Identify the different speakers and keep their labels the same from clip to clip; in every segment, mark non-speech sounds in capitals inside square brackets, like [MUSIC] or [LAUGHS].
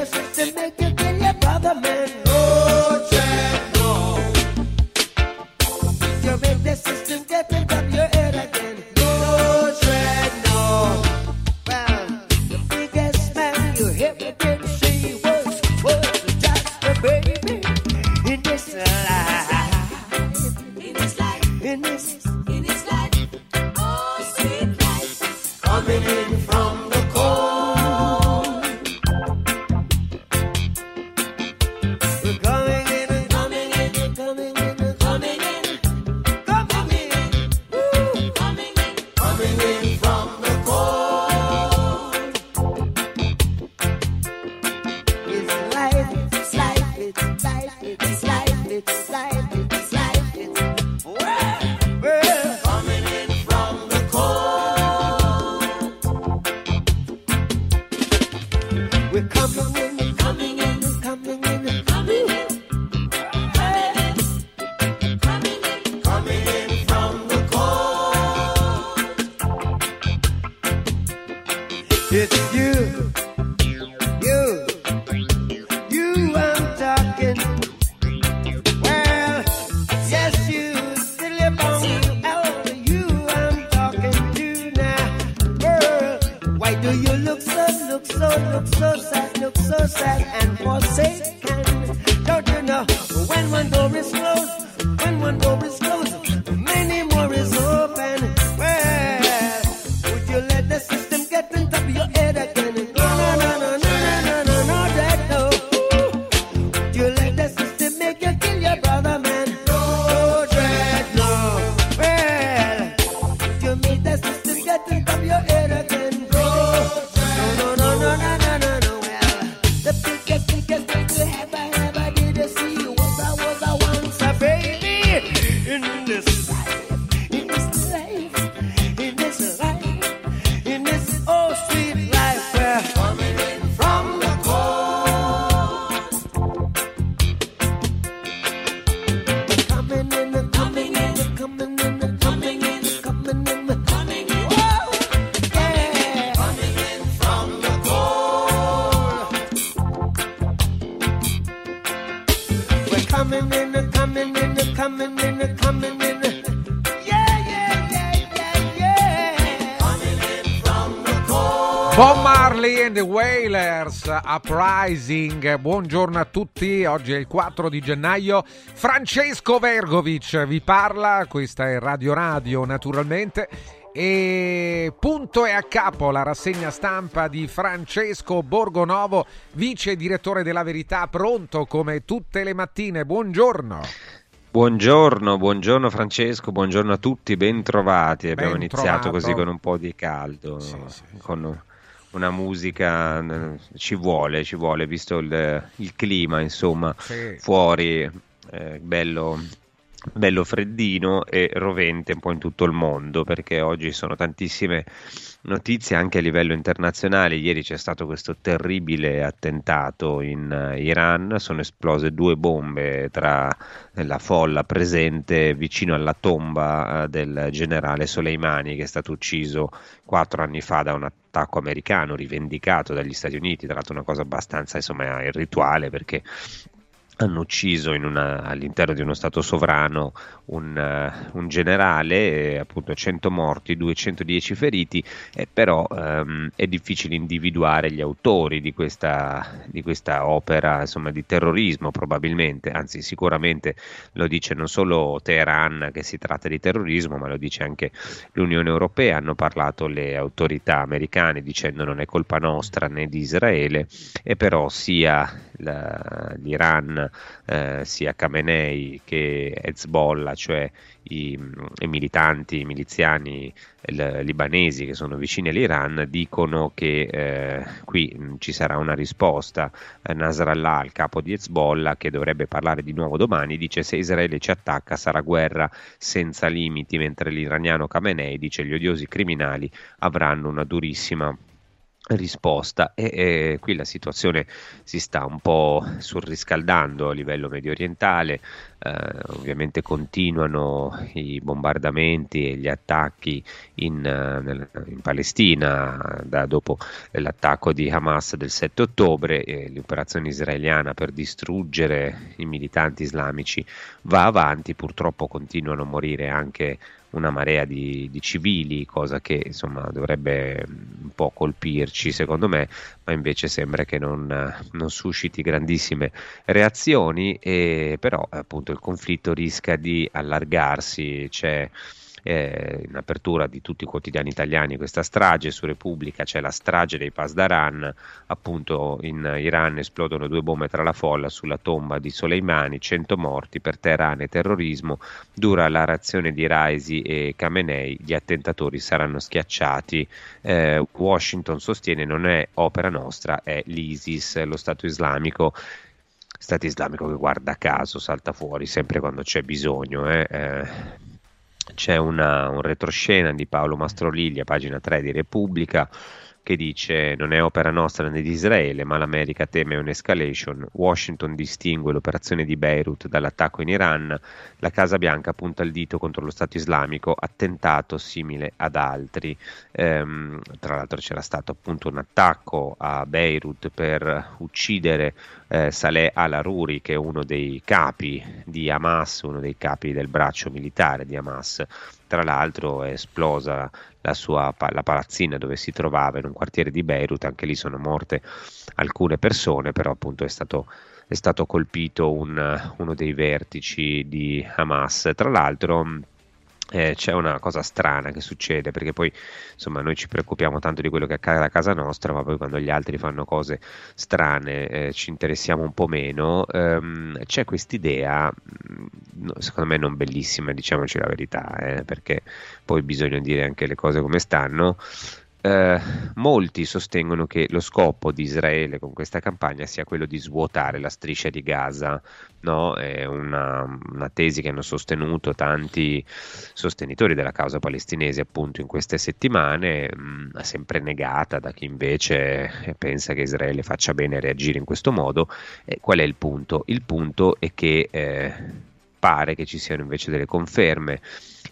Speaker 1: blessings to make it.
Speaker 2: Uprising. Buongiorno a tutti, oggi è il 4 di gennaio. Francesco Vergovic vi parla, questa è Radio Radio naturalmente. E punto e a capo la rassegna stampa di Francesco Borgonovo, vice direttore della Verità, pronto come tutte le mattine. Buongiorno.
Speaker 3: Buongiorno, buongiorno Francesco, buongiorno a tutti, bentrovati. Abbiamo ben iniziato così con un po' di caldo, sì, sì, con una musica ci vuole, ci vuole, visto il, il clima, insomma, sì. fuori, eh, bello, bello freddino e rovente un po' in tutto il mondo, perché oggi sono tantissime notizie anche a livello internazionale. Ieri c'è stato questo terribile attentato in uh, Iran, sono esplose due bombe tra la folla presente vicino alla tomba uh, del generale Soleimani che è stato ucciso quattro anni fa da un attacco americano rivendicato dagli Stati Uniti, tra l'altro una cosa abbastanza insomma irrituale perché hanno ucciso una, all'interno di uno Stato sovrano un, uh, un generale, eh, appunto 100 morti, 210 feriti, eh, però um, è difficile individuare gli autori di questa, di questa opera insomma, di terrorismo probabilmente, anzi sicuramente lo dice non solo Teheran che si tratta di terrorismo, ma lo dice anche l'Unione Europea, hanno parlato le autorità americane dicendo non è colpa nostra né di Israele, e però sia la, l'Iran eh, sia Khamenei che Hezbollah, cioè i, i militanti, i miliziani il, libanesi che sono vicini all'Iran, dicono che eh, qui mh, ci sarà una risposta. Eh, Nasrallah, il capo di Hezbollah, che dovrebbe parlare di nuovo domani, dice se Israele ci attacca sarà guerra senza limiti, mentre l'iraniano Khamenei dice gli odiosi criminali avranno una durissima risposta. E, e, qui la situazione si sta un po' surriscaldando a livello medio orientale, eh, ovviamente continuano i bombardamenti e gli attacchi in, nel, in Palestina da dopo l'attacco di Hamas del 7 ottobre, eh, l'operazione israeliana per distruggere i militanti islamici va avanti, purtroppo continuano a morire anche una marea di, di, civili, cosa che insomma dovrebbe un po' colpirci secondo me, ma invece sembra che non, non susciti grandissime reazioni, e, però appunto il conflitto rischia di allargarsi, c'è eh, in apertura di tutti i quotidiani italiani questa strage, su Repubblica c'è la strage dei Pasdaran, appunto in Iran esplodono due bombe tra la folla sulla tomba di Soleimani, 100 morti per Teheran e terrorismo, dura la reazione di Raisi e Khamenei, gli attentatori saranno schiacciati, eh, Washington sostiene non è opera nostra, è l'ISIS, lo Stato islamico. Stato islamico che guarda caso salta fuori sempre quando c'è bisogno. Eh? Eh, c'è una, un retroscena di Paolo Mastroliglia, pagina 3 di Repubblica, che dice non è opera nostra né di Israele, ma l'America teme un'escalation, Washington distingue l'operazione di Beirut dall'attacco in Iran, la Casa Bianca punta il dito contro lo Stato islamico, attentato simile ad altri. Ehm, tra l'altro c'era stato appunto un attacco a Beirut per uccidere eh, Saleh al-Aruri, che è uno dei capi di Hamas, uno dei capi del braccio militare di Hamas. Tra l'altro è esplosa la sua la palazzina dove si trovava in un quartiere di Beirut, anche lì sono morte alcune persone, però appunto è stato, è stato colpito un, uno dei vertici di Hamas. Tra l'altro eh, c'è una cosa strana che succede perché poi insomma noi ci preoccupiamo tanto di quello che accade a casa nostra ma poi quando gli altri fanno cose strane eh, ci interessiamo un po' meno ehm, c'è quest'idea mm, secondo me non bellissima diciamoci la verità eh, perché poi bisogna dire anche le cose come stanno eh, molti sostengono che lo scopo di Israele con questa campagna sia quello di svuotare la striscia di Gaza, no? è una, una, tesi che hanno sostenuto tanti sostenitori della causa palestinese appunto in queste settimane, mh, mm, sempre negata da chi invece pensa che Israele faccia bene a reagire in questo modo. Eh, qual è il punto? Il punto è che eh, pare che ci siano invece delle conferme.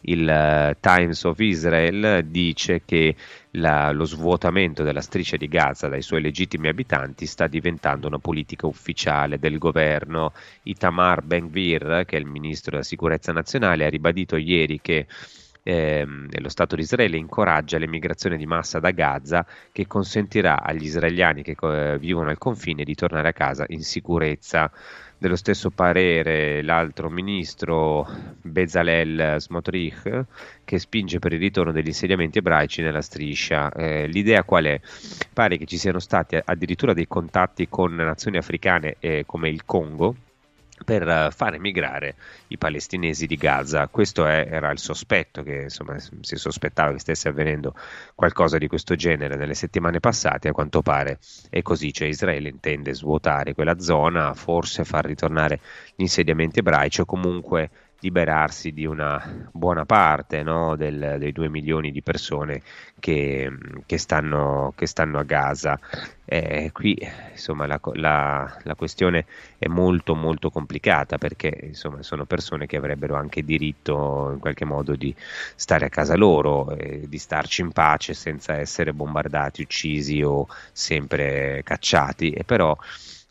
Speaker 3: Il uh, Times of Israel dice che la, lo svuotamento della striscia di Gaza dai suoi legittimi abitanti sta diventando una politica ufficiale del governo. Itamar Ben-Gvir, che è il ministro della sicurezza nazionale, ha ribadito ieri che ehm, lo Stato di Israele incoraggia l'emigrazione di massa da Gaza che consentirà agli israeliani che eh, vivono al confine di tornare a casa in sicurezza dello stesso parere l'altro ministro Bezalel Smotrich che spinge per il ritorno degli insediamenti ebraici nella striscia. Eh, l'idea qual è? Pare che ci siano stati addirittura dei contatti con nazioni africane eh, come il Congo per fare migrare i palestinesi di Gaza. Questo è, era il sospetto che insomma, si sospettava che stesse avvenendo qualcosa di questo genere nelle settimane passate, a quanto pare è così, cioè Israele intende svuotare quella zona, forse far ritornare gli insediamenti ebraici o comunque liberarsi di una buona parte no, del, dei due milioni di persone che, che, stanno, che stanno, a Gaza. Eh, qui insomma la, la, la, questione è molto molto complicata perché insomma sono persone che avrebbero anche diritto in qualche modo di stare a casa loro, eh, di starci in pace senza essere bombardati, uccisi o sempre cacciati e però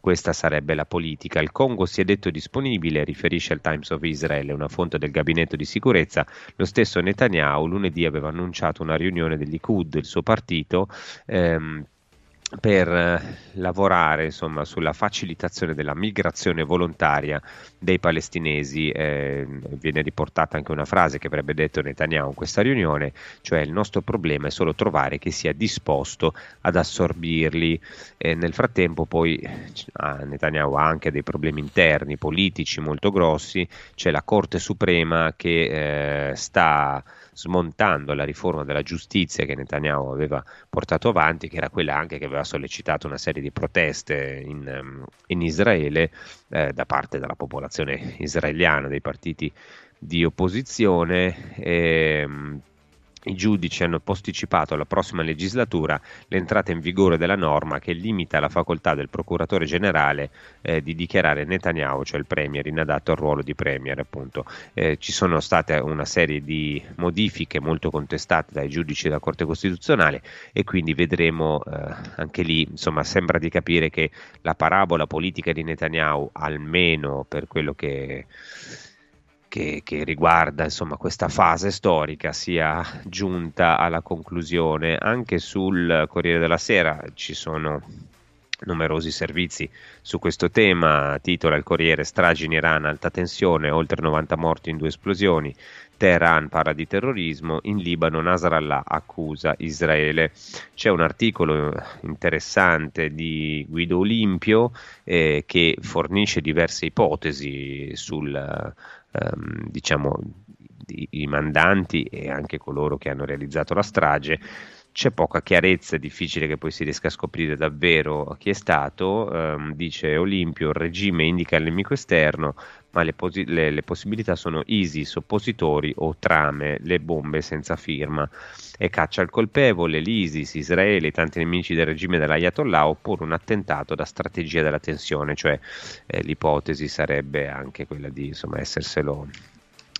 Speaker 3: questa sarebbe la politica. Il Congo si è detto disponibile, riferisce al Times of Israel, una fonte del gabinetto di sicurezza. Lo stesso Netanyahu lunedì aveva annunciato una riunione dell'Ikud, il suo partito, ehm, per eh, lavorare insomma, sulla facilitazione della migrazione volontaria dei palestinesi. Eh, viene riportata anche una frase che avrebbe detto Netanyahu in questa riunione, cioè il nostro problema è solo trovare chi sia disposto ad assorbirli. Eh, nel frattempo poi ah, Netanyahu ha anche dei problemi interni, politici molto grossi, c'è la Corte Suprema che eh, sta smontando la riforma della giustizia che Netanyahu aveva portato avanti, che era quella anche che aveva sollecitato una serie di proteste in, ehm, in Israele eh, da parte della popolazione israeliana, dei partiti di opposizione. E, ehm, i giudici hanno posticipato alla prossima legislatura l'entrata in vigore della norma che limita la facoltà del procuratore generale eh, di dichiarare Netanyahu, cioè il premier, inadatto al ruolo di premier. Eh, ci sono state una serie di modifiche molto contestate dai giudici della Corte Costituzionale e quindi vedremo eh, anche lì, insomma, sembra di capire che la parabola politica di Netanyahu, almeno per quello che che, che, riguarda insomma, questa fase storica sia giunta alla conclusione. Anche sul Corriere della Sera ci sono numerosi servizi su questo tema. Titola il Corriere Stragi in Iran, alta tensione, oltre 90 morti in due esplosioni. Teheran parla di terrorismo, in Libano Nasrallah accusa Israele. C'è un articolo interessante di Guido Olimpio eh, che fornisce diverse ipotesi sul ehm, diciamo, i, i mandanti e anche coloro che hanno realizzato la strage c'è poca chiarezza, è difficile che poi si riesca a scoprire davvero chi è stato, ehm, dice Olimpio, il regime indica il nemico esterno, ma le, posi- le, le, possibilità sono ISIS, oppositori o trame, le bombe senza firma, e caccia il colpevole, l'ISIS, Israele, i tanti nemici del regime dell'Ayatollah, oppure un attentato da strategia della tensione, cioè eh, l'ipotesi sarebbe anche quella di insomma, esserselo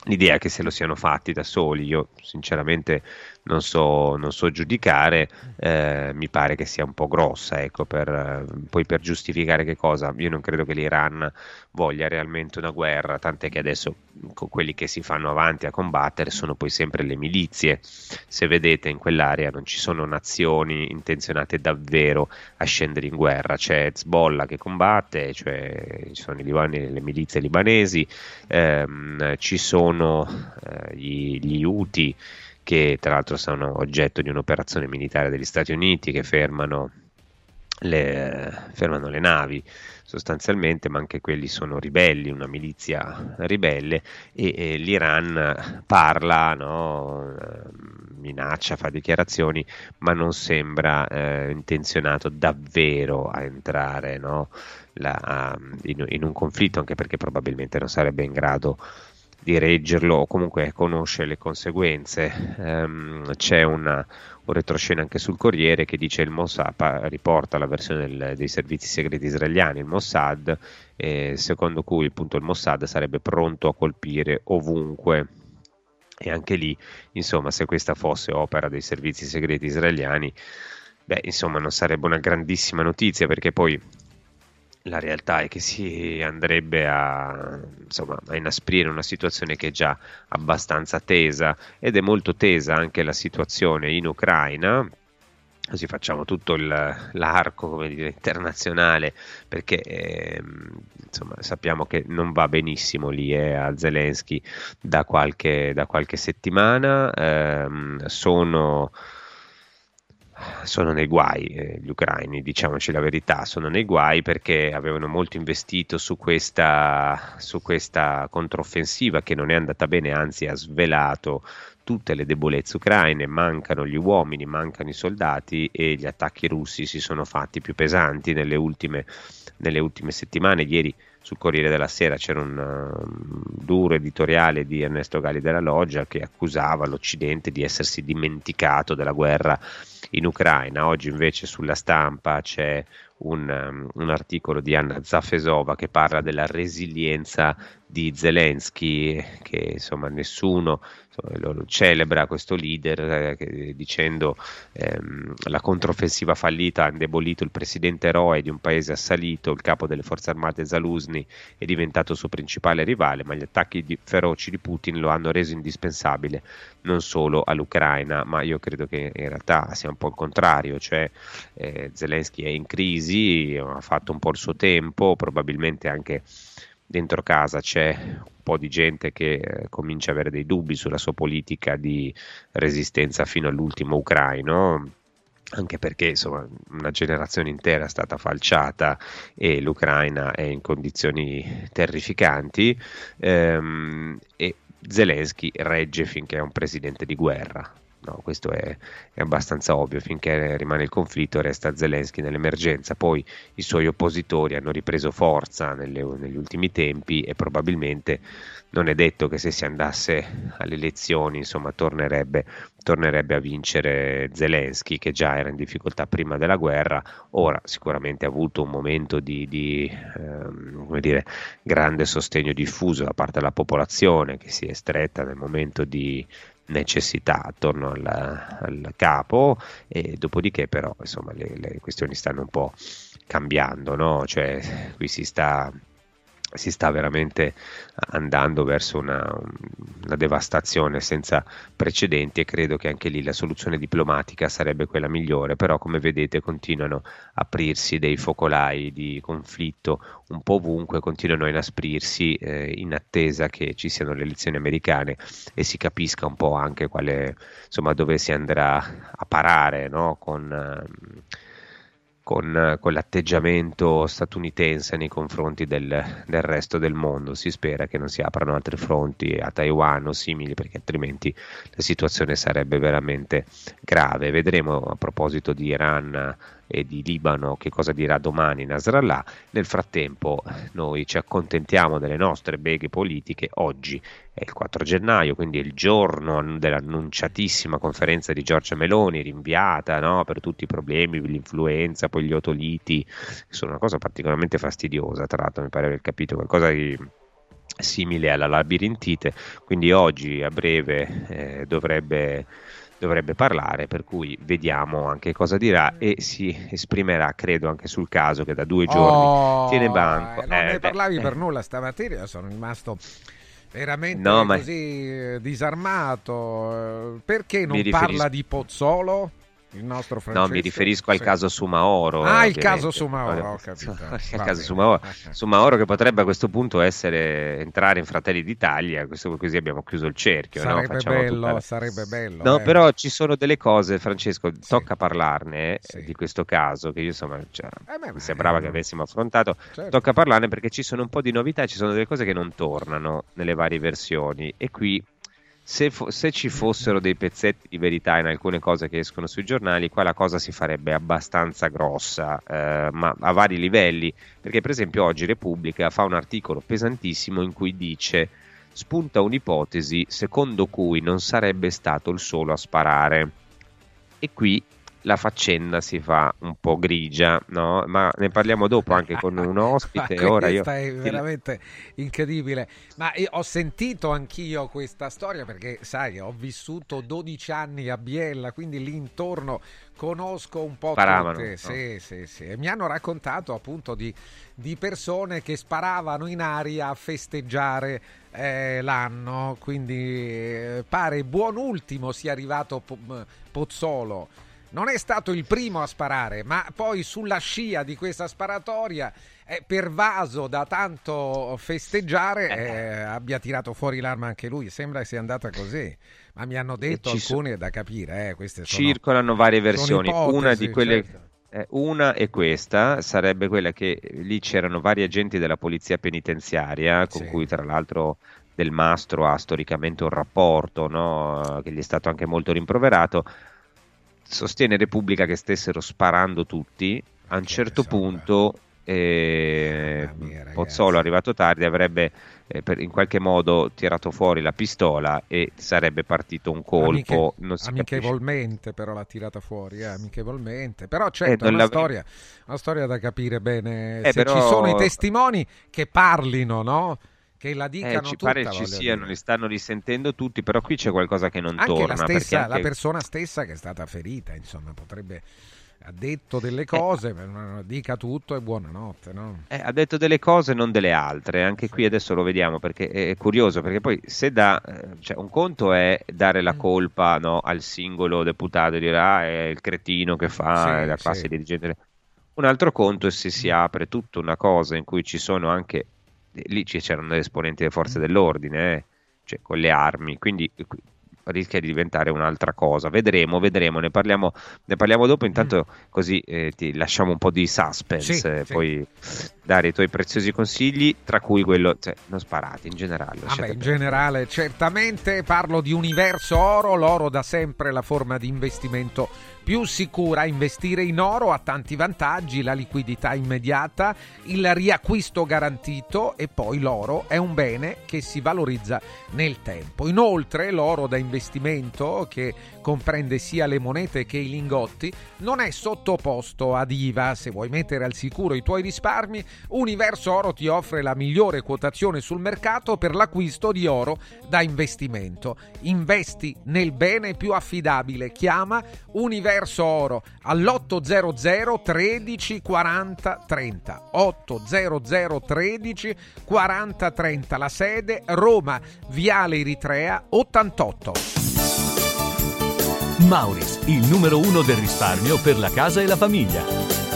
Speaker 3: l'idea che se lo siano fatti da soli, io sinceramente non so, non so giudicare, eh, mi pare che sia un po' grossa, ecco, per, poi per giustificare che cosa, io non credo che l'Iran voglia realmente una guerra, tant'è che adesso quelli che si fanno avanti a combattere sono poi sempre le milizie, se vedete in quell'area non ci sono nazioni intenzionate davvero a scendere in guerra, c'è Hezbollah che combatte, cioè ci sono libani, le milizie libanesi, ehm, ci sono eh, gli, gli Houthi, che tra l'altro sono oggetto di un'operazione militare degli Stati Uniti che fermano le, fermano le navi sostanzialmente, ma anche quelli sono ribelli, una milizia ribelle e, e l'Iran parla, no, minaccia, fa dichiarazioni, ma non sembra eh, intenzionato davvero a entrare no, la, in, in, un conflitto, anche perché probabilmente non sarebbe in grado di reggerlo o comunque conosce le conseguenze. Um, c'è una, un retroscena anche sul Corriere che dice il Mossad riporta la versione del, dei servizi segreti israeliani, il Mossad, eh, secondo cui appunto il Mossad sarebbe pronto a colpire ovunque. E anche lì, insomma, se questa fosse opera dei servizi segreti israeliani, beh, insomma, non sarebbe una grandissima notizia perché poi la realtà è che si andrebbe a, insomma, a, inasprire una situazione che è già abbastanza tesa ed è molto tesa anche la situazione in Ucraina. Così facciamo tutto il, l'arco dire, internazionale perché eh, insomma, sappiamo che non va benissimo lì eh, a Zelensky da qualche, da qualche settimana. Eh, sono sono nei guai, eh, gli ucraini, diciamoci la verità, sono nei guai perché avevano molto investito su questa, su questa controffensiva che non è andata bene, anzi ha svelato tutte le debolezze ucraine, mancano gli uomini, mancano i soldati e gli attacchi russi si sono fatti più pesanti nelle ultime, nelle ultime settimane. Ieri sul Corriere della Sera c'era un uh, duro editoriale di Ernesto Galli della Loggia che accusava l'Occidente di essersi dimenticato della guerra in Ucraina. Oggi invece sulla stampa c'è un, um, un, articolo di Anna Zafesova che parla della resilienza di Zelensky, che insomma nessuno insomma, lo celebra questo leader eh, dicendo ehm, la controffensiva fallita ha indebolito il presidente eroe di un paese assalito, il capo delle forze armate Zaluzny è diventato suo principale rivale, ma gli attacchi di, feroci di Putin lo hanno reso indispensabile non solo all'Ucraina, ma io credo che in realtà sia un po' il contrario, cioè eh, Zelensky è in crisi, ha fatto un po' il suo tempo, probabilmente anche dentro casa c'è un po' di gente che eh, comincia a avere dei dubbi sulla sua politica di resistenza fino all'ultimo ucraino anche perché insomma, una generazione intera è stata falciata e l'Ucraina è in condizioni terrificanti ehm, e Zelensky regge finché è un presidente di guerra No, questo è, è, abbastanza ovvio, finché rimane il conflitto resta Zelensky nell'emergenza, poi i suoi oppositori hanno ripreso forza nelle, negli ultimi tempi e probabilmente non è detto che se si andasse alle elezioni insomma, tornerebbe, tornerebbe a vincere Zelensky che già era in difficoltà prima della guerra, ora sicuramente ha avuto un momento di, di ehm, dire, grande sostegno diffuso da parte della popolazione che si è stretta nel momento di necessità attorno al, al capo e dopodiché però insomma le, le, questioni stanno un po' cambiando, no? cioè qui si sta si sta veramente andando verso una, una, devastazione senza precedenti e credo che anche lì la soluzione diplomatica sarebbe quella migliore, però come vedete continuano a aprirsi dei focolai di conflitto un po' ovunque, continuano a inasprirsi eh, in attesa che ci siano le elezioni americane e si capisca un po' anche quale, insomma, dove si andrà a parare no? con... Eh, con, con l'atteggiamento statunitense nei confronti del, del, resto del mondo. Si spera che non si aprano altri fronti a Taiwan o simili, perché altrimenti la situazione sarebbe veramente grave. Vedremo a proposito di Iran e di Libano che cosa dirà domani Nasrallah. Nel frattempo noi ci accontentiamo delle nostre beghe politiche. Oggi è il 4 gennaio, quindi è il giorno dell'annunciatissima conferenza di Giorgia Meloni, rinviata no? per tutti i problemi, l'influenza, poi gli otoliti, che sono una cosa particolarmente fastidiosa. Tra l'altro mi pare aver capito qualcosa di simile alla labirintite, quindi oggi a breve eh, dovrebbe dovrebbe parlare, per cui vediamo anche cosa dirà e si esprimerà, credo, anche sul caso che da due giorni oh, tiene banco.
Speaker 2: Non eh, ne parlavi eh. per nulla stamattina, sono rimasto veramente no, così ma... disarmato. Perché non parla di Pozzolo? Il nostro Francesco.
Speaker 3: No, mi riferisco al sì. caso Sumaoro.
Speaker 2: Ah, il caso Sumaoro, ho capito. [LAUGHS]
Speaker 3: il caso Sumaoro. Sumaoro [LAUGHS] che potrebbe a questo punto essere, entrare in Fratelli d'Italia, questo, così abbiamo chiuso il cerchio.
Speaker 2: Sarebbe
Speaker 3: no?
Speaker 2: bello, tutta... sarebbe bello.
Speaker 3: No, eh. però ci sono delle cose, Francesco, sì. tocca parlarne eh, sì. di questo caso, che io insomma, cioè, eh beh, mi sembrava che avessimo affrontato. Certo. Tocca parlarne perché ci sono un po' di novità, ci sono delle cose che non tornano nelle varie versioni e qui se, fo- se, ci fossero dei pezzetti di verità in alcune cose che escono sui giornali, qua la cosa si farebbe abbastanza grossa, eh, ma a vari livelli, perché per esempio oggi Repubblica fa un articolo pesantissimo in cui dice spunta un'ipotesi secondo cui non sarebbe stato il solo a sparare. E qui la faccenda si fa un po' grigia, no? ma ne parliamo dopo anche con [LAUGHS] un ospite. Ora io...
Speaker 2: è veramente incredibile. Ma ho sentito anch'io questa storia perché, sai, ho vissuto 12 anni a Biella, quindi lì intorno conosco un po'
Speaker 3: Sparavano,
Speaker 2: tutte. No? Sì, sì, sì. E mi hanno raccontato appunto di, di persone che sparavano in aria a festeggiare eh, l'anno, quindi eh, pare buon ultimo sia arrivato Pozzolo non è stato il primo a sparare, ma poi sulla scia di questa sparatoria, eh, pervaso da tanto festeggiare, eh, eh abbia tirato fuori l'arma anche lui. Sembra sia andata così. Ma mi hanno detto alcune so- da capire. Eh, queste
Speaker 3: sono, circolano varie versioni. Ipotesi, Una di quelle. Certo. Eh, una è questa, sarebbe quella che lì c'erano vari agenti della polizia penitenziaria, con sì. cui tra l'altro Del Mastro ha storicamente un rapporto no? che gli è stato anche molto rimproverato sostiene Repubblica che stessero sparando tutti, a un certo punto eh, Pozzolo arrivato tardi avrebbe eh, per, in qualche modo tirato fuori la pistola e sarebbe partito un colpo
Speaker 2: Amiche, amichevolmente capisce. però l'ha tirata fuori eh, amichevolmente però certo eh, è una, storia, una storia da capire bene eh, se però... ci sono i testimoni che parlino no? Che la dicano
Speaker 3: eh, ci
Speaker 2: tutta,
Speaker 3: pare ci siano, li stanno risentendo tutti, però qui c'è qualcosa che non
Speaker 2: anche
Speaker 3: torna.
Speaker 2: La, stessa,
Speaker 3: anche...
Speaker 2: la persona stessa che è stata ferita, insomma, potrebbe ha detto delle cose, eh. dica tutto e buonanotte. No?
Speaker 3: Eh, ha detto delle cose, non delle altre. Anche qui adesso lo vediamo perché è curioso. Perché poi se da, eh, cioè, un conto è dare la mm. colpa no, al singolo deputato e dire ah, è il cretino che fa sì, la classe sì. dirigente. Un altro conto è se si mm. apre tutta una cosa in cui ci sono anche lì c'erano esponenti delle forze mm. dell'ordine, eh? cioè con le armi, quindi rischia di diventare un'altra cosa. Vedremo, vedremo, ne parliamo, ne parliamo dopo. Intanto, mm. così eh, ti lasciamo un po' di suspense. Sì, eh, sì. Poi dare i tuoi preziosi consigli, tra cui quello, cioè, non sparate in generale.
Speaker 2: Vabbè, in generale, certamente parlo di universo oro. L'oro da sempre la forma di investimento più sicura. Investire in oro ha tanti vantaggi, la liquidità immediata, il riacquisto garantito e poi l'oro è un bene che si valorizza nel tempo. Inoltre l'oro da investimento, che comprende sia le monete che i lingotti, non è sottoposto ad IVA. Se vuoi mettere al sicuro i tuoi risparmi, Universo Oro ti offre la migliore quotazione sul mercato per l'acquisto di oro da investimento. Investi nel bene più affidabile. Chiama Universo Verso Oro all'800 13 40 30 800 13 40 30 la sede Roma Viale Eritrea 88
Speaker 4: Mauris, il numero uno del risparmio per la casa e la famiglia.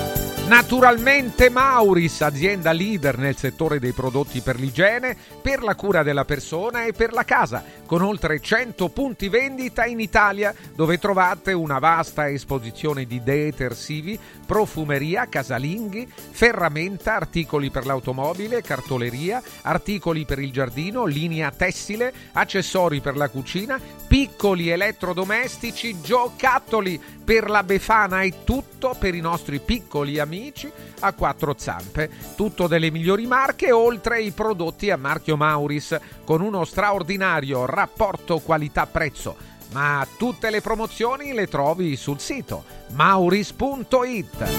Speaker 2: Naturalmente Mauris, azienda leader nel settore dei prodotti per l'igiene, per la cura della persona e per la casa, con oltre 100 punti vendita in Italia, dove trovate una vasta esposizione di detersivi, profumeria, casalinghi, ferramenta, articoli per l'automobile, cartoleria, articoli per il giardino, linea tessile, accessori per la cucina, piccoli elettrodomestici, giocattoli. Per la Befana e tutto per i nostri piccoli amici amici a quattro zampe. Tutto delle migliori marche, oltre ai prodotti a marchio Mauris, con uno straordinario rapporto qualità-prezzo. Ma tutte le promozioni le trovi sul sito mauris.it.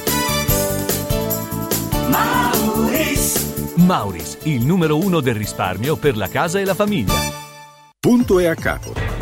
Speaker 4: Mauris. Mauris, il numero uno del risparmio per la casa e la famiglia.
Speaker 1: Punto e a capo.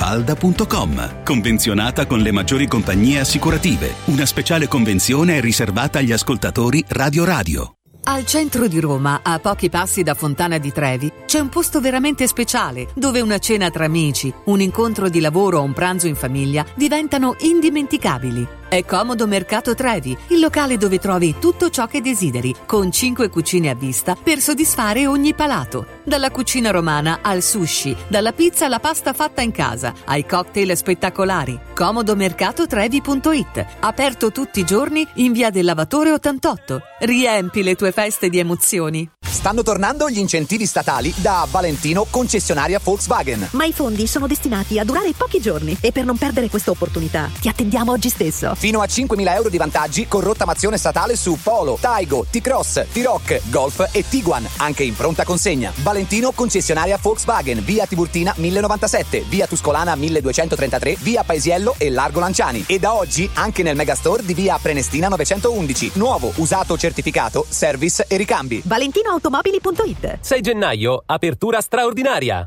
Speaker 5: falda.com. Convenzionata con le maggiori compagnie assicurative. Una speciale convenzione è riservata agli ascoltatori Radio Radio.
Speaker 6: Al centro di Roma, a pochi passi da Fontana di Trevi, c'è un posto veramente speciale dove una cena tra amici, un incontro di lavoro o un pranzo in famiglia diventano indimenticabili. È Comodo Mercato Trevi, il locale dove trovi tutto ciò che desideri, con 5 cucine a vista per soddisfare ogni palato. Dalla cucina romana al sushi, dalla pizza alla pasta fatta in casa, ai cocktail spettacolari. Comodomercatotrevi.it, aperto tutti i giorni in via del Lavatore 88. Riempi le tue feste di emozioni.
Speaker 7: Stanno tornando gli incentivi statali da Valentino concessionaria Volkswagen.
Speaker 8: Ma i fondi sono destinati a durare pochi giorni e per non perdere questa opportunità ti attendiamo oggi stesso.
Speaker 7: Fino a 5.000 euro di vantaggi con rottamazione statale su Polo, Taigo, T-Cross, T-Rock, Golf e Tiguan, anche in pronta consegna. Valentino, concessionaria Volkswagen, via Tiburtina 1097, via Tuscolana 1233, via Paesiello e Largo Lanciani. E da oggi anche nel megastore di via Prenestina 911. Nuovo, usato certificato, service e ricambi.
Speaker 9: ValentinoAutomobili.it
Speaker 10: 6 gennaio, apertura straordinaria.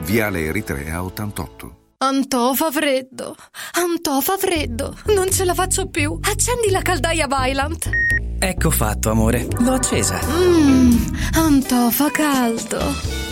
Speaker 11: Viale Eritrea 88.
Speaker 12: Antò fa freddo, Antò fa freddo, non ce la faccio più. Accendi la caldaia Vylant.
Speaker 13: Ecco fatto, amore, l'ho accesa.
Speaker 12: Mmm, Antò fa caldo.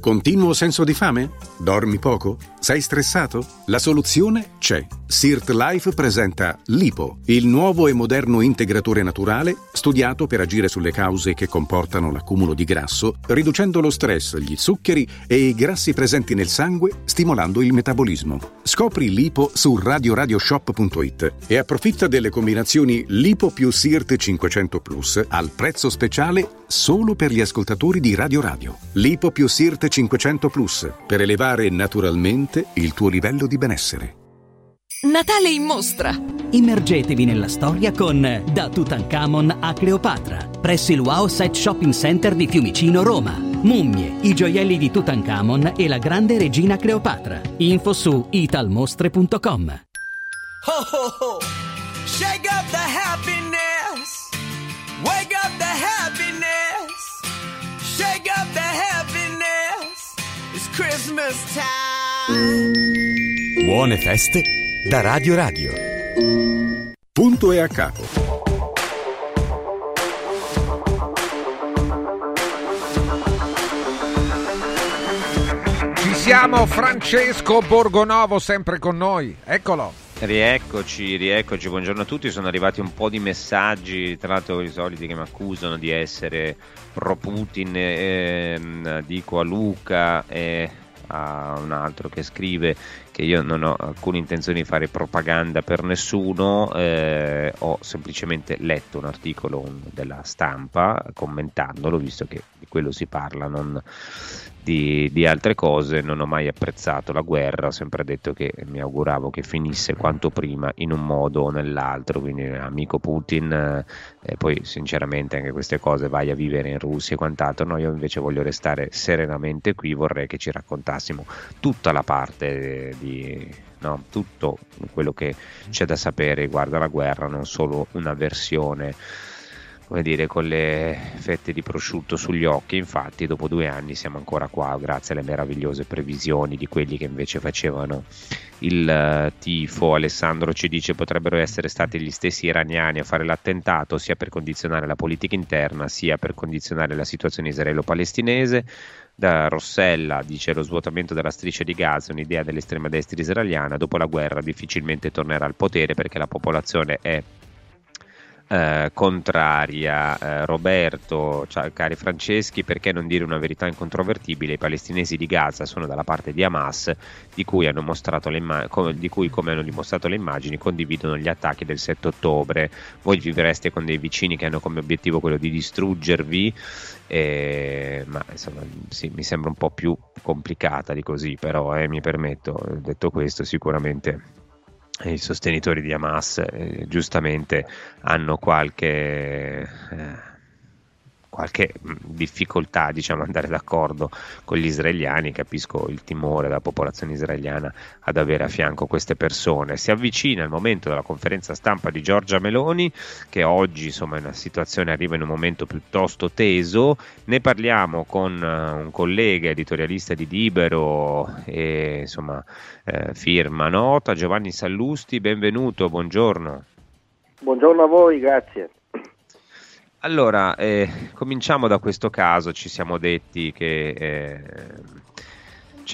Speaker 11: Continuo senso di fame? Dormi poco? Sei stressato? La soluzione c'è. Sirt Life presenta Lipo, il nuovo e moderno integratore naturale studiato per agire sulle cause che comportano l'accumulo di grasso, riducendo lo stress, gli zuccheri e i grassi presenti nel sangue, stimolando il metabolismo. Scopri Lipo su radioradioshop.it e approfitta delle combinazioni Lipo più Sirt 500 Plus al prezzo speciale solo per gli ascoltatori di Radio Radio. Lipo più Sirt 500 Plus per elevare naturalmente il tuo livello di benessere.
Speaker 14: Natale in mostra!
Speaker 15: Immergetevi nella storia con Da Tutankhamon a Cleopatra, presso il Wow Set Shopping Center di Fiumicino, Roma. Mummie, i gioielli di Tutankhamon e la grande regina Cleopatra. Info su italmostre.com.
Speaker 1: Ho ho ho! Shake up the
Speaker 16: Buone feste da Radio Radio.
Speaker 11: Punto e a capo.
Speaker 2: Ci siamo, Francesco Borgonovo sempre con noi. Eccolo.
Speaker 3: Rieccoci, rieccoci, buongiorno a tutti. Sono arrivati un po' di messaggi, tra l'altro i soliti che mi accusano di essere pro Putin. ehm, dico a Luca e a un altro che scrive che io non ho alcuna intenzione di fare propaganda per nessuno, eh, ho semplicemente letto un articolo della stampa commentandolo, visto che di quello si parla, non di, di, altre cose, non ho mai apprezzato la guerra, ho sempre detto che mi auguravo che finisse quanto prima in un modo o nell'altro, quindi amico Putin, eh, poi sinceramente anche queste cose vai a vivere in Russia e quant'altro, no, io invece voglio restare serenamente qui, vorrei che ci raccontassimo tutta la parte di, no, tutto quello che c'è da sapere riguardo alla guerra, non solo una versione come dire, con le fette di prosciutto sugli occhi. Infatti, dopo due anni siamo ancora qua, grazie alle meravigliose previsioni di quelli che invece facevano il uh, tifo. Alessandro ci dice potrebbero essere stati gli stessi iraniani a fare l'attentato sia per condizionare la politica interna sia per condizionare la situazione israelo-palestinese. Da Rossella dice lo svuotamento della striscia di Gaza è un'idea dell'estrema destra israeliana, dopo la guerra difficilmente tornerà al potere perché la popolazione è eh, contraria. Eh, Roberto, cioè, cari Franceschi, perché non dire una verità incontrovertibile? I palestinesi di Gaza sono dalla parte di Hamas, di cui, imma- di cui come hanno dimostrato le immagini, condividono gli attacchi del 7 ottobre. Voi vivreste con dei vicini che hanno come obiettivo quello di distruggervi. Eh, ma insomma sì, mi sembra un po' più complicata di così, però eh, mi permetto, detto questo, sicuramente i sostenitori di Hamas eh, giustamente hanno qualche eh, qualche mm, difficoltà diciamo, andare d'accordo con gli israeliani, capisco il timore della popolazione israeliana ad avere a fianco queste persone. Si avvicina il momento della conferenza stampa di Giorgia Meloni, che oggi insomma, è una situazione arriva in un momento piuttosto teso. Ne parliamo con uh, un collega editorialista di Libero e insomma, eh, firma nota, Giovanni Sallusti, benvenuto, buongiorno.
Speaker 17: Buongiorno a voi, grazie.
Speaker 3: Allora, eh, cominciamo da questo caso, ci siamo detti che eh,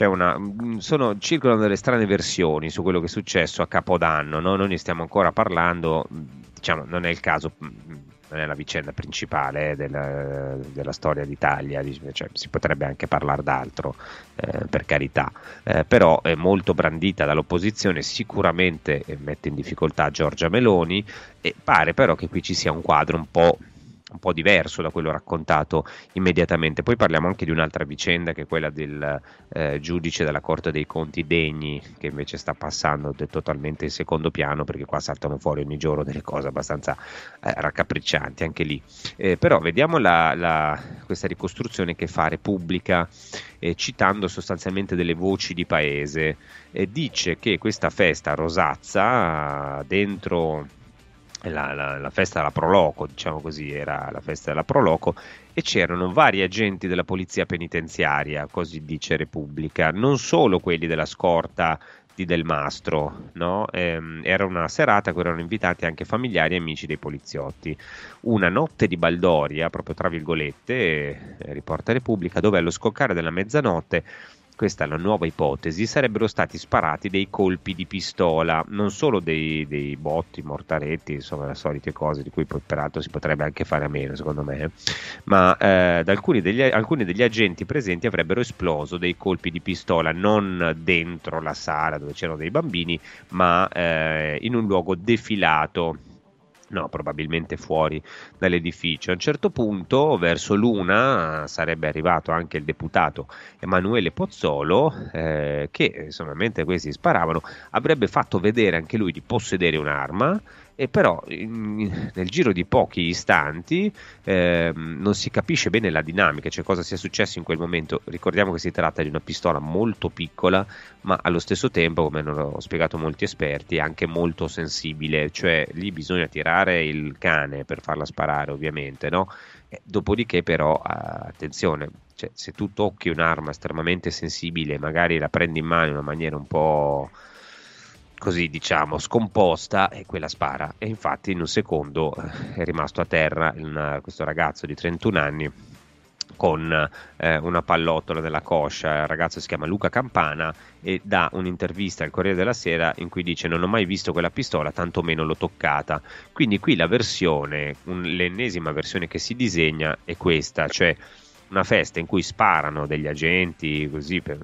Speaker 3: una, mm, sono, circolano delle strane versioni su quello che è successo a Capodanno, no? noi ne stiamo ancora parlando, mm, diciamo, non è il caso, mm, non è la vicenda principale eh, della, della, storia d'Italia, cioè, si potrebbe anche parlare d'altro, eh, per carità, eh, però è molto brandita dall'opposizione, sicuramente mette in difficoltà Giorgia Meloni e pare però che qui ci sia un quadro un po' un po' diverso da quello raccontato immediatamente. Poi parliamo anche di un'altra vicenda che è quella del eh, giudice della Corte dei Conti Degni, che invece sta passando totalmente in secondo piano perché qua saltano fuori ogni giorno delle cose abbastanza eh, raccapriccianti anche lì. Eh, però vediamo la, la, questa ricostruzione che fa Repubblica eh, citando sostanzialmente delle voci di paese. dice che questa festa a Rosazza dentro la, la, la, festa della Proloco, diciamo così, era la festa della Proloco, e c'erano vari agenti della polizia penitenziaria, così dice Repubblica, non solo quelli della scorta di Del Mastro, no? ehm, era una serata a cui erano invitati anche familiari e amici dei poliziotti. Una notte di Baldoria, proprio tra virgolette, eh, riporta Repubblica, dove allo scoccare della mezzanotte questa è la nuova ipotesi, sarebbero stati sparati dei colpi di pistola, non solo dei, dei botti, mortaretti, insomma le solite cose di cui poi, peraltro si potrebbe anche fare a meno secondo me, ma eh, alcuni, degli, alcuni degli agenti presenti avrebbero esploso dei colpi di pistola non dentro la sala dove c'erano dei bambini, ma eh, in un luogo defilato No, probabilmente fuori dall'edificio. A un certo punto, verso l'una, sarebbe arrivato anche il deputato Emanuele Pozzolo, eh, che insomma, mentre questi sparavano, avrebbe fatto vedere anche lui di possedere un'arma e però in, nel giro di pochi istanti eh, non si capisce bene la dinamica, cioè cosa sia successo in quel momento. Ricordiamo che si tratta di una pistola molto piccola, ma allo stesso tempo, come hanno spiegato molti esperti, anche molto sensibile, cioè lì bisogna tirare il cane per farla sparare, ovviamente, no? Dopodiché, però, attenzione, cioè, se tu tocchi un'arma estremamente sensibile, magari la prendi in mano in una maniera un po' così diciamo scomposta e quella spara e infatti in un secondo eh, è rimasto a terra una, questo ragazzo di 31 anni con eh, una pallottola nella coscia, il ragazzo si chiama Luca Campana e dà un'intervista al Corriere della Sera in cui dice non ho mai visto quella pistola, tantomeno l'ho toccata. Quindi qui la versione, un, l'ennesima versione che si disegna è questa, cioè una festa in cui sparano degli agenti così per,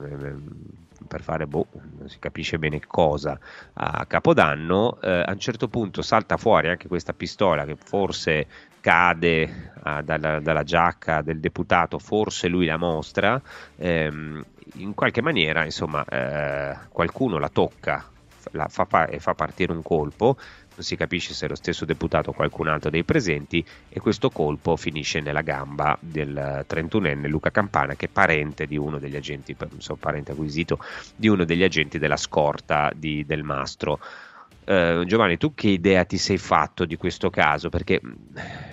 Speaker 3: per fare, boh, non si capisce bene cosa, a Capodanno, eh, a un certo punto salta fuori anche questa pistola che forse cade ah, dalla, dalla, giacca del deputato, forse lui la mostra, ehm, in qualche maniera insomma eh, qualcuno la tocca la fa, e fa partire un colpo non si capisce se è lo stesso deputato o qualcun altro dei presenti e questo colpo finisce nella gamba del 31enne Luca Campana che è parente di uno degli agenti, so, parente acquisito di uno degli agenti della scorta di, del Mastro. eh, Giovanni, tu che idea ti sei fatto di questo caso? Perché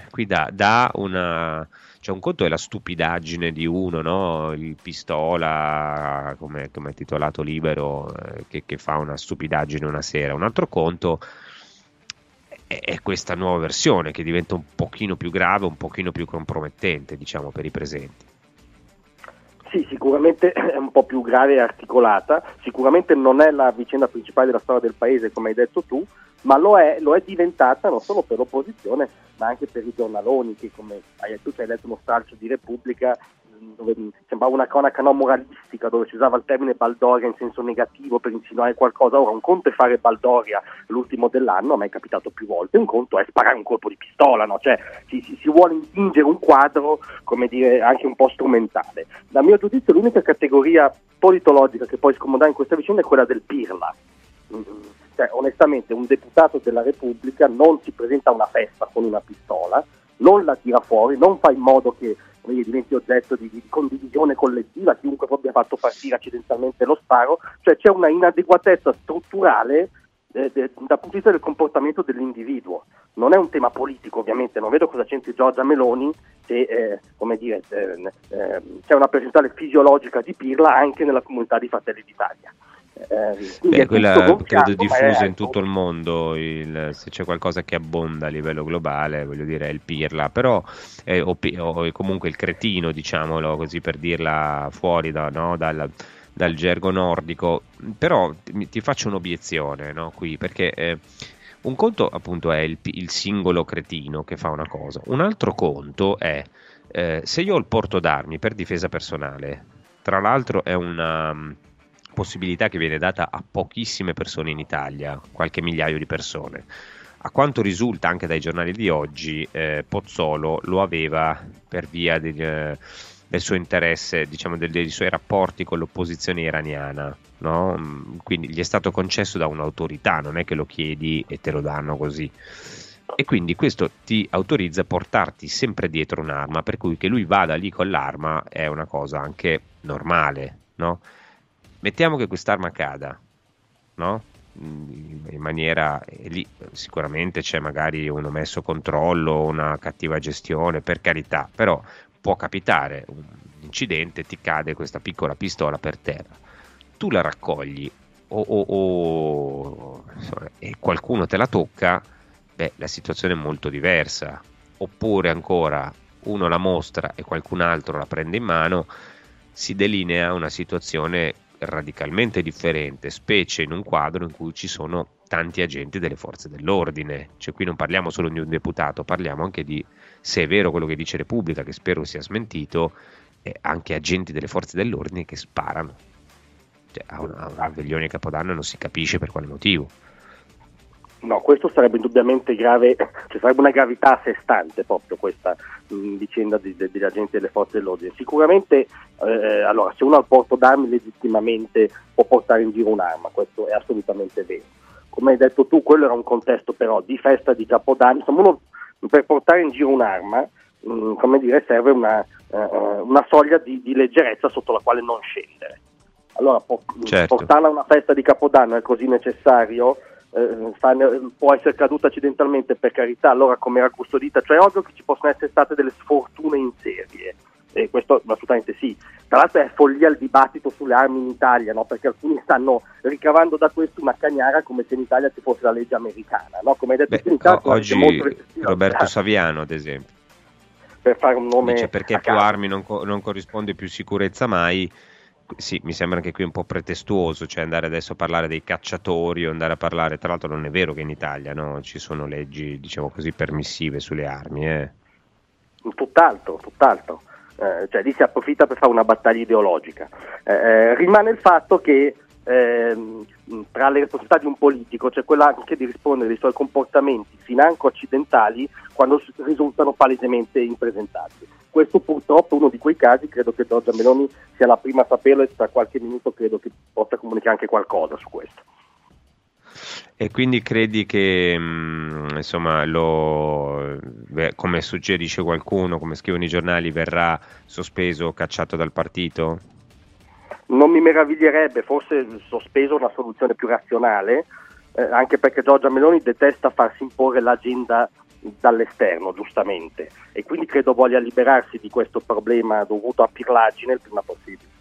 Speaker 3: qui da, da una cioè un conto è la stupidaggine di uno, no? il pistola, come, come è titolato libero, eh, che, che, fa una stupidaggine una sera. Un altro conto è, questa nuova versione che diventa un pochino più grave, un pochino più compromettente, diciamo, per i presenti.
Speaker 17: Sì, sicuramente è un po' più grave e articolata, sicuramente non è la vicenda principale della storia del paese, come hai detto tu, ma lo è, lo è diventata non solo per l'opposizione, ma anche per i giornaloni che, come hai detto, hai letto uno stralcio di Repubblica dove sembrava una cronaca non moralistica, dove si usava il termine Baldoria in senso negativo per insinuare qualcosa. Ora, un conto è fare Baldoria l'ultimo dell'anno, a me è capitato più volte, un conto è sparare un colpo di pistola, no? cioè si, si, si vuole intingere un quadro, come dire, anche un po' strumentale. Dal mio giudizio l'unica categoria politologica che può scomodare in questa vicenda è quella del pirla. Mm, cioè, onestamente un deputato della Repubblica non si presenta a una festa con una pistola, non la tira fuori, non fa in modo che dire, diventi oggetto di, di, condivisione collettiva, chiunque abbia fatto partire accidentalmente lo sparo, cioè c'è una inadeguatezza strutturale eh, dal punto di vista del comportamento dell'individuo. Non è un tema politico ovviamente, non vedo cosa c'entri Giorgia Meloni se eh, dire, eh, eh c'è una percentuale fisiologica di pirla anche nella comunità di Fratelli d'Italia.
Speaker 3: Eh, Beh, quella credo diffusa in tutto il mondo, il, se c'è qualcosa che abbonda a livello globale, voglio dire, è il pirla, però è, o, o comunque il cretino, diciamolo così per dirla fuori da, no, dal, dal, gergo nordico, però ti, ti faccio un'obiezione no, qui, perché eh, un conto appunto è il, il, singolo cretino che fa una cosa, un altro conto è eh, se io ho il porto d'armi per difesa personale, tra l'altro è una possibilità che viene data a pochissime persone in Italia, qualche migliaio di persone. A quanto risulta anche dai giornali di oggi, eh, Pozzolo lo aveva per via del, eh, del suo interesse, diciamo, dei, dei, suoi rapporti con l'opposizione iraniana. No? Mm, quindi gli è stato concesso da un'autorità, non è che lo chiedi e te lo danno così. E quindi questo ti autorizza a portarti sempre dietro un'arma, per cui che lui vada lì con l'arma è una cosa anche normale, no? Mettiamo che quest'arma cada, no? Mm, in maniera lì sicuramente c'è magari un omesso controllo, una cattiva gestione, per carità, però può capitare un incidente, ti cade questa piccola pistola per terra, tu la raccogli o, o, o insomma, e qualcuno te la tocca, beh, la situazione è molto diversa. Oppure ancora uno la mostra e qualcun altro la prende in mano, si delinea una situazione radicalmente differente, specie in un quadro in cui ci sono tanti agenti delle forze dell'ordine. Cioè qui non parliamo solo di un deputato, parliamo anche di, se è vero quello che dice Repubblica, che spero sia smentito, eh, anche agenti delle forze dell'ordine che sparano. Cioè, a un, a un Capodanno non si capisce per quale motivo.
Speaker 17: No, questo sarebbe indubbiamente grave, cioè sarebbe una gravità a sé stante proprio questa mh, mm, vicenda di, de, degli agenti delle forze dell'ordine. Sicuramente, eh, allora, se uno ha il porto d'armi legittimamente può portare in giro un'arma, questo è assolutamente vero. Come hai detto tu, quello era un contesto però di festa di Capodanno, insomma uno per portare in giro un'arma, mh, mm, come dire, serve una, uh, una soglia di, di leggerezza sotto la quale non scendere. Allora, po- certo. portarla a una festa di Capodanno è così necessario? Eh, può essere caduta accidentalmente per carità, allora come era custodita, cioè è ovvio che ci possono essere state delle sfortune in serie. E questo assolutamente sì. Tra l'altro è follia il dibattito sulle armi in Italia, no? perché alcuni stanno ricavando da questo una cagnara come se in Italia ci fosse la legge americana. No? Come hai detto,
Speaker 3: Beh, in Italia o- oggi Roberto Saviano, ad esempio.
Speaker 17: Per fare un nome
Speaker 3: Dice perché più armi non, co- non corrisponde più sicurezza mai sì, mi sembra anche qui un po' pretestuoso, cioè andare adesso a parlare dei cacciatori o andare a parlare, tra l'altro non è vero che in Italia no, ci sono leggi, diciamo così, permissive sulle armi. Eh.
Speaker 17: Tutt'altro, tutt'altro. Eh, cioè lì si approfitta per fare una battaglia ideologica. Eh, eh rimane il fatto che ehm, tra le responsabilità di un politico c'è quella anche di rispondere dei suoi comportamenti financo accidentali quando risultano palesemente impresentabili. Questo purtroppo è uno di quei casi, credo che Giorgia Meloni sia la prima a saperlo e tra qualche minuto credo che possa comunicare anche qualcosa su questo.
Speaker 3: E quindi credi che, mm, insomma, lo, come suggerisce qualcuno, come scrivono i giornali, verrà sospeso o cacciato dal partito?
Speaker 17: Non mi meraviglierebbe, forse sospeso una soluzione più razionale, eh, anche perché Giorgia Meloni detesta farsi imporre l'agenda dall'esterno, giustamente, e quindi credo voglia liberarsi di questo problema dovuto a pirlagine il prima possibile.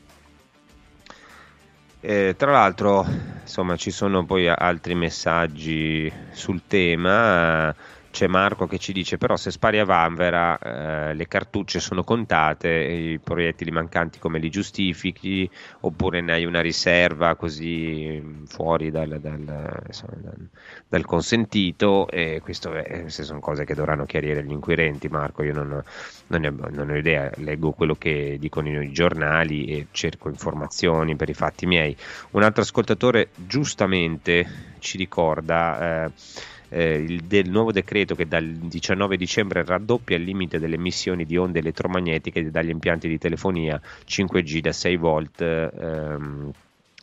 Speaker 3: Eh, tra l'altro, insomma, ci sono poi altri messaggi sul tema c'è Marco che ci dice però se spari a Vanvera eh, le cartucce sono contate, i proiettili mancanti come li giustifichi oppure ne hai una riserva così mm, fuori dal, dal, insomma, dal, dal consentito e queste sono cose che dovranno chiarire gli inquirenti Marco, io non, non, ne, non, ho idea, leggo quello che dicono i giornali e cerco informazioni per i fatti miei. Un altro ascoltatore giustamente ci ricorda... Eh, eh, il del nuovo decreto che dal 19 dicembre raddoppia il limite delle emissioni di onde elettromagnetiche dagli impianti di telefonia 5G da 6 volt. Ehm,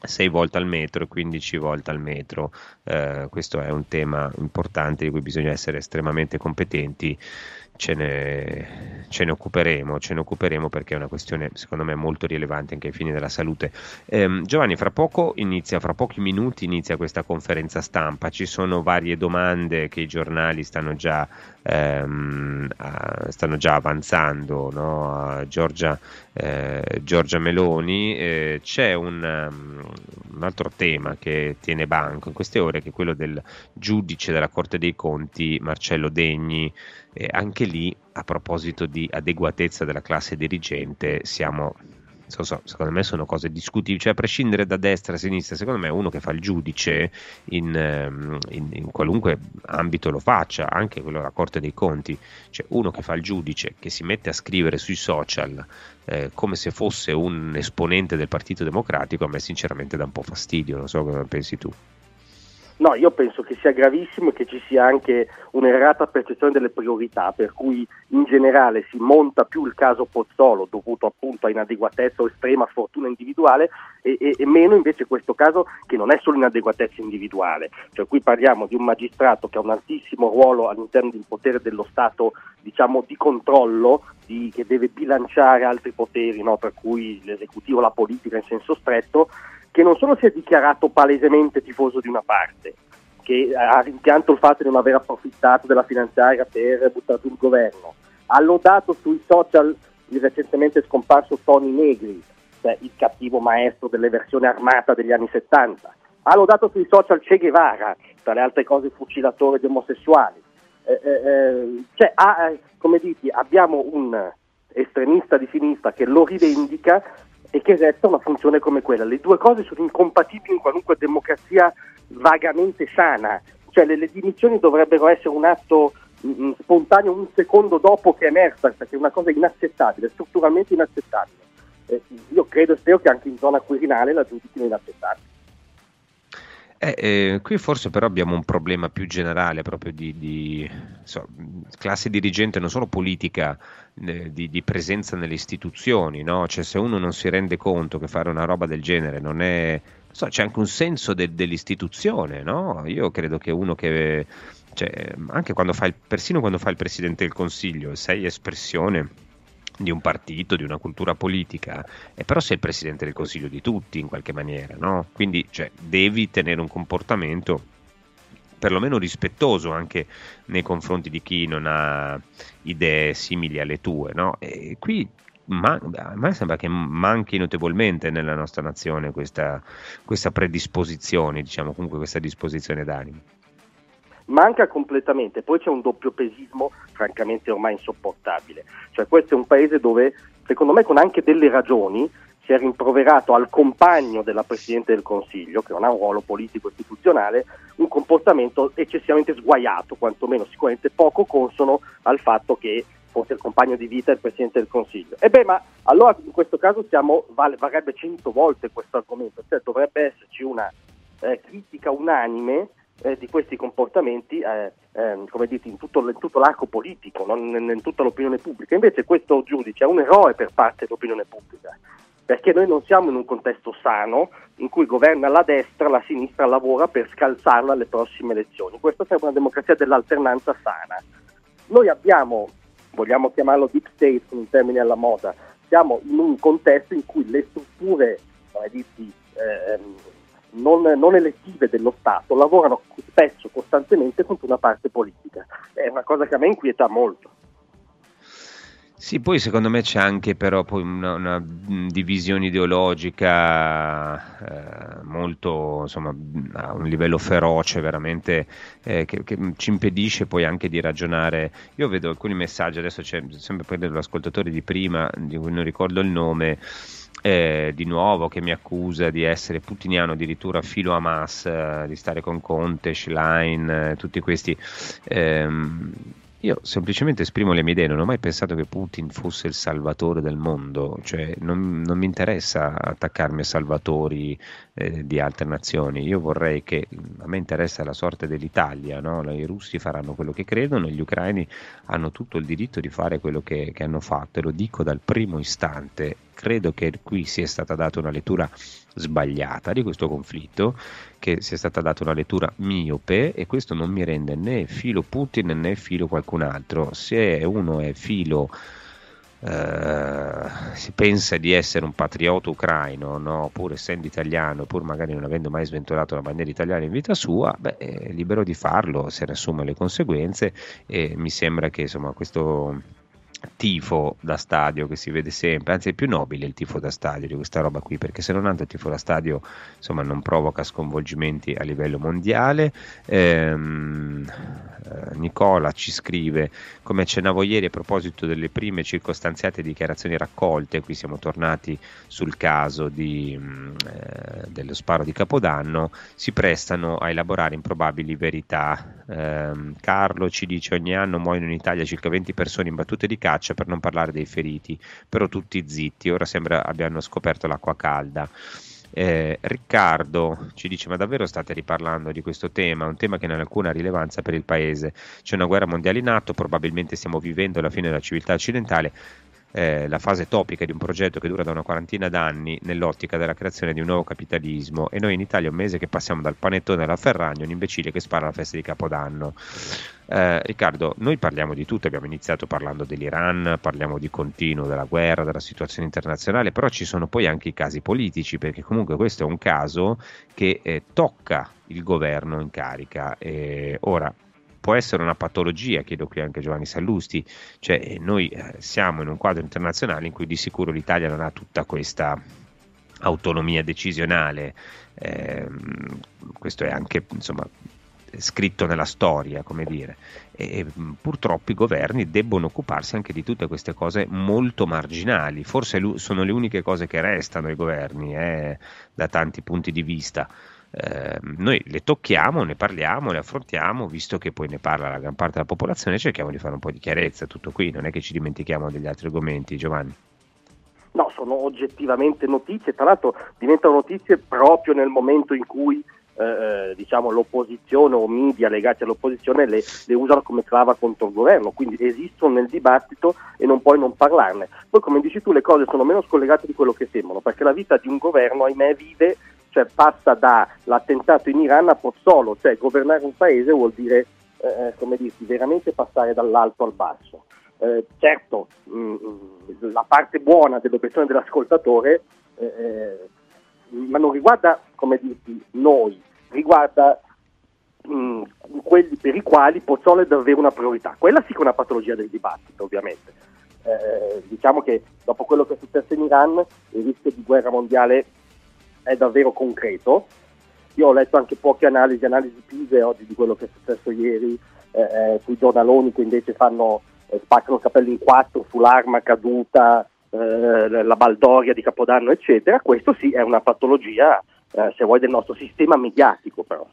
Speaker 3: 6 volt al metro e 15 volt al metro. Eh, questo è un tema importante di cui bisogna essere estremamente competenti ce ne, ce ne, occuperemo, ce ne occuperemo perché è una questione secondo me molto rilevante anche ai fini della salute. Eh, Giovanni, fra poco inizia, fra pochi minuti inizia questa conferenza stampa, ci sono varie domande che i giornali stanno già, ehm, a, stanno già avanzando no? a Giorgia, eh, Giorgia Meloni, eh, c'è un, um, un altro tema che tiene banco in queste ore che è quello del giudice della Corte dei Conti Marcello Degni. E anche lì, a proposito di adeguatezza della classe dirigente, siamo, secondo me sono cose discutibili, cioè a prescindere da destra e sinistra, secondo me uno che fa il giudice in, ehm, in, in, qualunque ambito lo faccia, anche quello della Corte dei Conti, cioè uno che fa il giudice, che si mette a scrivere sui social eh, come se fosse un esponente del Partito Democratico, a me sinceramente dà un po' fastidio, non so come pensi tu.
Speaker 17: No, io penso che sia gravissimo e che ci sia anche un'errata percezione delle priorità, per cui in generale si monta più il caso Pozzolo dovuto appunto a inadeguatezza o estrema fortuna individuale e, e, e, meno invece questo caso che non è solo inadeguatezza individuale, cioè qui parliamo di un magistrato che ha un altissimo ruolo all'interno del potere dello Stato diciamo di controllo, di, che deve bilanciare altri poteri, no? per cui l'esecutivo, la politica in senso stretto che non solo si è dichiarato palesemente tifoso di una parte, che ha rimpianto il fatto di non aver approfittato della finanziaria per buttare giù il governo, ha lodato sui social il recentemente scomparso Tony Negri, cioè il cattivo maestro delle versioni armata degli anni 70, ha lodato sui social Che Guevara, tra le altre cose fucilatore di omosessuali. Eh, eh, eh cioè, ha, eh, come diti, abbiamo un estremista di sinistra che lo rivendica e che esercita una funzione come quella. Le due cose sono incompatibili in qualunque democrazia vagamente sana, cioè le, le dimissioni dovrebbero essere un atto mh, mm, mm, spontaneo un secondo dopo che è emersa, perché è una cosa inaccettabile, strutturalmente inaccettabile. Eh, io credo e spero che anche in zona quirinale la giudichino inaccettabile.
Speaker 3: Eh, eh, qui forse però abbiamo un problema più generale proprio di, di so, classe dirigente, non solo politica, eh, di, di, presenza nelle istituzioni, no? cioè, se uno non si rende conto che fare una roba del genere non è... So, c'è anche un senso de, dell'istituzione, no? Io credo che uno che... Cioè, anche quando fa il, persino quando fa il Presidente del Consiglio, sei espressione di un partito, di una cultura politica, e però sei il presidente del consiglio di tutti in qualche maniera, no? Quindi cioè, devi tenere un comportamento perlomeno rispettoso anche nei confronti di chi non ha idee simili alle tue, no? E qui ma, a me sembra che manchi notevolmente nella nostra nazione questa, questa predisposizione, diciamo comunque questa disposizione d'animo
Speaker 17: manca completamente. Poi c'è un doppio pesismo francamente ormai insopportabile. Cioè questo è un paese dove, secondo me, con anche delle ragioni, si è rimproverato al compagno della Presidente del Consiglio, che non ha un ruolo politico istituzionale, un comportamento eccessivamente sguaiato, quantomeno sicuramente poco consono al fatto che fosse il compagno di vita del Presidente del Consiglio. E beh, ma allora in questo caso siamo, vale, varrebbe cento volte questo argomento, cioè dovrebbe esserci una eh, critica unanime eh, di questi comportamenti eh, eh, come dite, in, tutto, in tutto l'arco politico, non in, in, tutta l'opinione pubblica. Invece questo giudice è un eroe per parte dell'opinione pubblica, perché noi non siamo in un contesto sano in cui governa la destra, la sinistra lavora per scalzarla alle prossime elezioni. Questa sarebbe una democrazia dell'alternanza sana. Noi abbiamo, vogliamo chiamarlo deep state con un termine alla moda, siamo in un contesto in cui le strutture, come diti, ehm, non, non, elettive dello Stato lavorano spesso, costantemente contro una parte politica. È una cosa che a me inquieta molto.
Speaker 3: Sì, poi secondo me c'è anche però una, una divisione ideologica eh, molto, insomma, a un livello feroce veramente eh, che, che, ci impedisce poi anche di ragionare. Io vedo alcuni messaggi, adesso c'è sempre poi dell'ascoltatore di prima, di cui non ricordo il nome, eh, di nuovo che mi accusa di essere putiniano addirittura filo Hamas, eh, di stare con Conte, Schlein, eh, tutti questi. Ehm, io semplicemente esprimo le mie idee, non ho mai pensato che Putin fosse il salvatore del mondo, cioè non, non mi interessa attaccarmi a salvatori eh, di altre nazioni, io vorrei che a me interessa la sorte dell'Italia, no? i russi faranno quello che credono, gli ucraini hanno tutto il diritto di fare quello che, che hanno fatto e lo dico dal primo istante, credo che qui sia stata data una lettura sbagliata di questo conflitto che sia stata data una lettura miope e questo non mi rende né filo Putin né filo qualcun altro. Se uno è filo Uh, si pensa di essere un patriota ucraino, no? pur essendo italiano, pur magari non avendo mai sventolato la bandiera italiana in vita sua, beh, è libero di farlo, se ne assume le conseguenze e mi sembra che insomma, questo tifo da stadio che si vede sempre, anzi è più nobile il tifo da stadio di questa roba qui, perché se non altro il tifo da stadio insomma, non provoca sconvolgimenti a livello mondiale. Ehm, eh, Nicola ci scrive, come accennavo ieri a proposito delle prime circostanziate dichiarazioni raccolte, qui siamo tornati sul caso di, mm, eh, dello sparo di Capodanno, si prestano a elaborare improbabili verità. Ehm, Carlo ci dice ogni anno muoiono in Italia circa 20 persone in battute di casa caccia, per non parlare dei feriti, però tutti zitti, ora sembra abbiano scoperto l'acqua calda. Eh, Riccardo ci dice: Ma davvero state riparlando di questo tema? Un tema che non ha alcuna rilevanza per il paese. C'è una guerra mondiale in atto, probabilmente stiamo vivendo la fine della civiltà occidentale eh, la fase topica di un progetto che dura da una quarantina d'anni nell'ottica della creazione di un nuovo capitalismo e noi in Italia un mese che passiamo dal panettone alla Ferragna, un imbecille che spara alla festa di Capodanno. Eh, Riccardo, noi parliamo di tutto, abbiamo iniziato parlando dell'Iran, parliamo di continuo, della guerra, della situazione internazionale, però ci sono poi anche i casi politici, perché comunque questo è un caso che eh, tocca il governo in carica. ora, può essere una patologia, chiedo qui anche Giovanni Sallusti, cioè eh, noi eh, siamo in un quadro internazionale in cui di sicuro l'Italia non ha tutta questa autonomia decisionale, eh, questo è anche insomma, scritto nella storia, come dire, e purtroppo i governi debbono occuparsi anche di tutte queste cose molto marginali, forse sono le uniche cose che restano ai governi eh, da tanti punti di vista. Eh, noi le tocchiamo, ne parliamo, le affrontiamo, visto che poi ne parla la gran parte della popolazione, cerchiamo di fare un po' di chiarezza, tutto qui, non è che ci dimentichiamo degli altri argomenti, Giovanni.
Speaker 17: No, sono oggettivamente notizie, tra l'altro diventano notizie proprio nel momento in cui eh, eh, diciamo, l'opposizione o media legati all'opposizione le, le, usano come clava contro il governo, quindi esistono nel dibattito e non puoi non parlarne. Poi come dici tu le cose sono meno scollegate di quello che sembrano, perché la vita di un governo, ahimè, vive cioè passa dall'attentato in Iran a Pozzolo, cioè governare un paese vuol dire, eh, eh, come dirti, veramente passare dall'alto al basso. Eh, certo, mh, mm, mm, la parte buona dell'obiezione dell'ascoltatore, eh, eh, ma non riguarda, come dirti, noi, riguarda mh, mm, quelli per i quali Pozzolo è davvero una priorità. Quella sì che è una patologia del dibattito, ovviamente. Eh, diciamo che dopo quello che è successo in Iran, il rischio di guerra mondiale è davvero concreto. Io ho letto anche poche analisi, analisi pise oggi di quello che è successo ieri eh, eh, sui giornaloni che invece fanno, eh, spaccano i capelli in quattro sull'arma caduta, eh, la baldoria di Capodanno, eccetera. Questo sì è una patologia, eh, se vuoi, del nostro sistema mediatico però.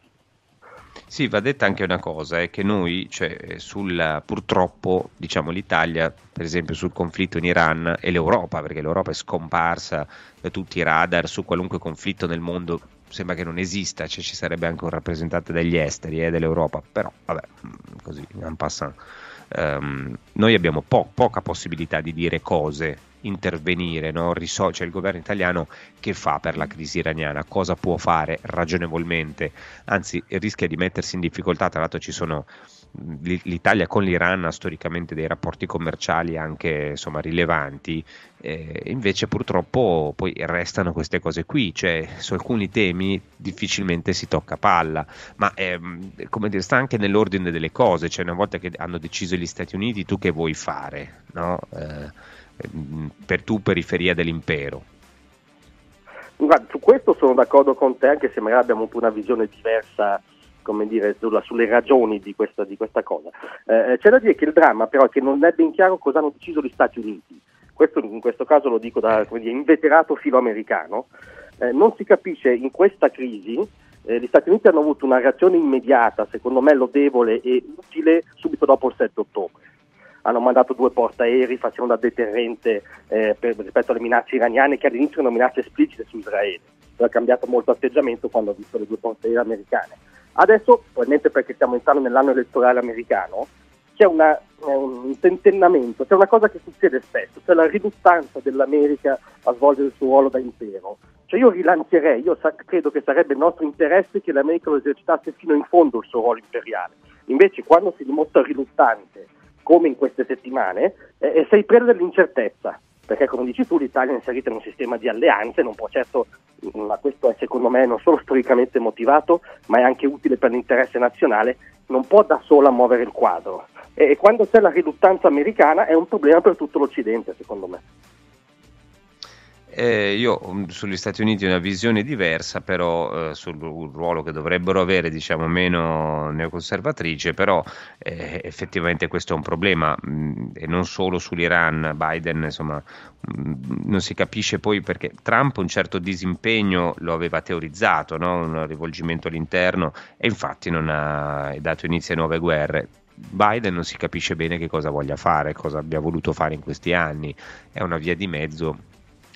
Speaker 3: Sì, va detta anche una cosa, è che noi, cioè, sul, purtroppo, diciamo l'Italia, per esempio sul conflitto in Iran e l'Europa, perché l'Europa è scomparsa da tutti i radar su qualunque conflitto nel mondo, sembra che non esista, cioè ci sarebbe anche un rappresentante degli esteri eh, dell'Europa, però vabbè, mm, così, en passant. Um, noi abbiamo po- poca possibilità di dire cose intervenire, no? Risol- cioè il governo italiano che fa per la crisi iraniana, cosa può fare ragionevolmente, anzi rischia di mettersi in difficoltà, tra l'altro ci sono l'Italia con l'Iran ha storicamente dei rapporti commerciali anche insomma, rilevanti, eh, invece purtroppo poi restano queste cose qui, cioè su alcuni temi difficilmente si tocca palla, ma ehm, come dire, sta anche nell'ordine delle cose, cioè una volta che hanno deciso gli Stati Uniti tu che vuoi fare no? eh, per tu periferia dell'impero?
Speaker 17: Guarda, su questo sono d'accordo con te, anche se magari abbiamo una visione diversa come dire, sulla, sulle ragioni di questa, di questa cosa. Eh, c'è da dire che il dramma però è che non è ben chiaro cosa hanno deciso gli Stati Uniti. Questo in questo caso lo dico da dire, inveterato filoamericano. Eh, non si capisce in questa crisi eh, gli Stati Uniti hanno avuto una reazione immediata, secondo me lodevole e utile, subito dopo il 7 ottobre. Hanno mandato due portaerei facendo da deterrente eh, per, rispetto alle minacce iraniane, che all'inizio erano minacce esplicite su Israele. Ha cambiato molto atteggiamento quando ha visto le due portaerei americane. Adesso, probabilmente perché stiamo entrando nell'anno elettorale americano, c'è una, eh, un tentennamento, c'è una cosa che succede spesso, cioè la riluttanza dell'America a svolgere il suo ruolo da impero. Cioè io rilancerei, io sa- credo che sarebbe il nostro interesse che l'America lo esercitasse fino in fondo il suo ruolo imperiale. Invece quando si dimostra riluttante, come in queste settimane, eh, sei preda dell'incertezza perché come dici tu l'Italia è inserita in un sistema di alleanze, non può certo, ma questo è secondo me non solo storicamente motivato, ma è anche utile per l'interesse nazionale, non può da sola muovere il quadro. E, e quando c'è la riluttanza americana è un problema per tutto l'Occidente, secondo me.
Speaker 3: Eh, io mm, sugli Stati Uniti ho una visione diversa, però eh, sul ruolo che dovrebbero avere, diciamo, meno neoconservatrice, però eh, effettivamente questo è un problema mh, mm, e non solo sull'Iran, Biden, insomma, mh, mm, non si capisce poi perché Trump un certo disimpegno lo aveva teorizzato, no? un rivolgimento all'interno e infatti non ha dato inizio a nuove guerre. Biden non si capisce bene che cosa voglia fare, cosa abbia voluto fare in questi anni, è una via di mezzo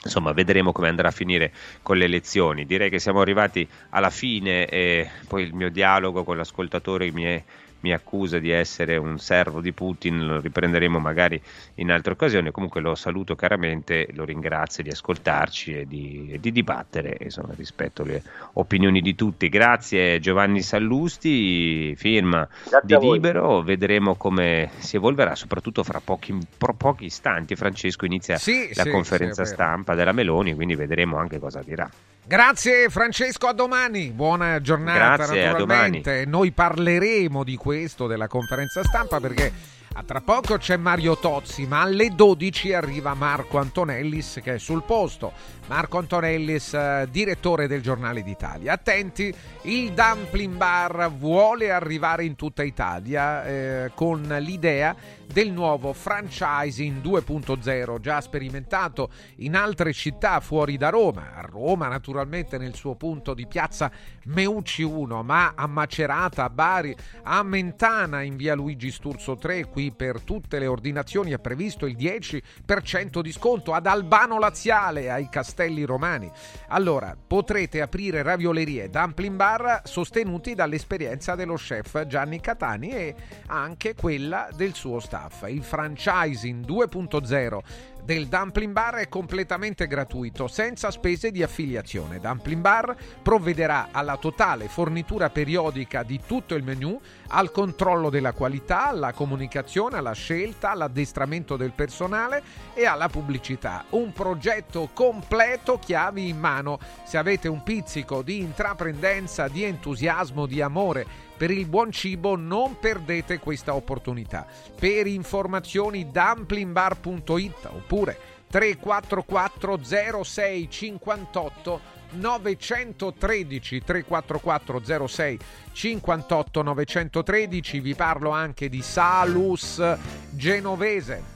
Speaker 3: Insomma, vedremo come andrà a finire con le elezioni. Direi che siamo arrivati alla fine e poi il mio dialogo con l'ascoltatore mi è mi accusa di essere un servo di Putin, lo riprenderemo magari in altre occasioni. Comunque lo saluto caramente, lo ringrazio di ascoltarci e di, e di dibattere insomma, rispetto alle opinioni di tutti. Grazie Giovanni Sallusti, firma Grazie di Libero, vedremo come si evolverà, soprattutto fra pochi, pochi istanti. Francesco inizia sì, la sì, conferenza sì, stampa della Meloni, quindi vedremo anche cosa dirà.
Speaker 2: Grazie Francesco, a domani. Buona giornata
Speaker 3: Grazie,
Speaker 2: naturalmente. Noi parleremo di questo della conferenza stampa perché a tra poco c'è Mario Tozzi, ma alle 12 arriva Marco Antonellis che è sul posto. Marco Antonellis, eh, direttore del Giornale d'Italia. Attenti, il Dumpling Bar vuole arrivare in tutta Italia eh, con l'idea del nuovo franchising 2.0 già sperimentato in altre città fuori da Roma, a Roma naturalmente nel suo punto di piazza Meucci 1, ma a Macerata, a Bari, a Mentana in via Luigi Sturzo 3, qui per tutte le ordinazioni è previsto il 10% di sconto, ad Albano Laziale, ai Castelli Romani. Allora, potrete aprire raviolerie e dumpling bar sostenuti dall'esperienza dello chef Gianni Catani e anche quella del suo staff staff. Il franchising 2.0 del Dumpling Bar è completamente gratuito, senza spese di affiliazione. Dumpling Bar provvederà alla totale fornitura periodica di tutto il menu, al controllo della qualità, alla comunicazione, alla scelta, all'addestramento del personale e alla pubblicità. Un progetto completo chiavi in mano. Se avete un pizzico di intraprendenza, di entusiasmo, di amore per il buon cibo non perdete questa opportunità. Per informazioni dumplingbar.it oppure 344 06 58 913 344 06 58 913 vi parlo anche di Salus Genovese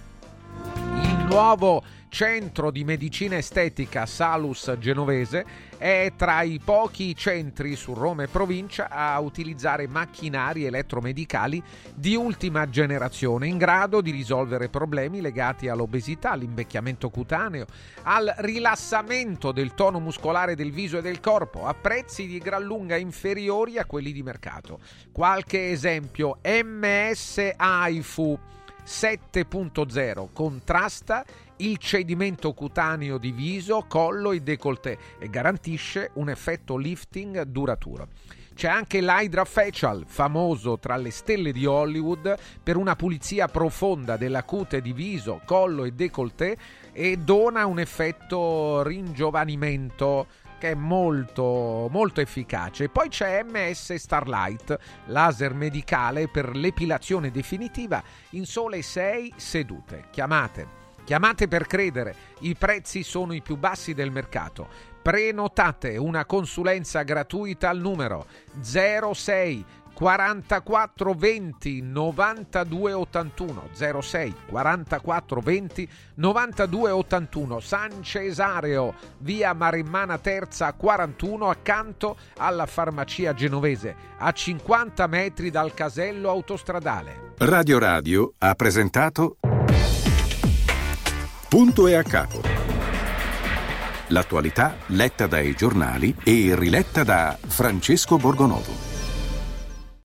Speaker 2: nuovo centro di medicina estetica Salus Genovese è tra i pochi centri su Roma e provincia a utilizzare macchinari elettromedicali di ultima generazione in grado di risolvere problemi legati all'obesità, all'invecchiamento cutaneo, al rilassamento del tono muscolare del viso e del corpo a prezzi di gran lunga inferiori a quelli di mercato. Qualche esempio: MS AIFU 7.0 contrasta il cedimento cutaneo di viso, collo e décolleté e garantisce un effetto lifting duraturo. C'è anche l'Hydra Facial, famoso tra le stelle di Hollywood per una pulizia profonda della cute di viso, collo e décolleté e dona un effetto ringiovanimento che è molto, molto efficace. Poi c'è MS Starlight, laser medicale per l'epilazione definitiva in sole 6 sedute. Chiamate. Chiamate per credere, i prezzi sono i più bassi del mercato. Prenotate una consulenza gratuita al numero 06 44 20 92 81 06 44 20 92 81 San Cesareo via Marimmana Terza 41 accanto alla farmacia genovese a 50 metri dal casello autostradale.
Speaker 1: Radio Radio ha presentato Punto e a capo. L'attualità letta dai giornali e riletta da Francesco Borgonovo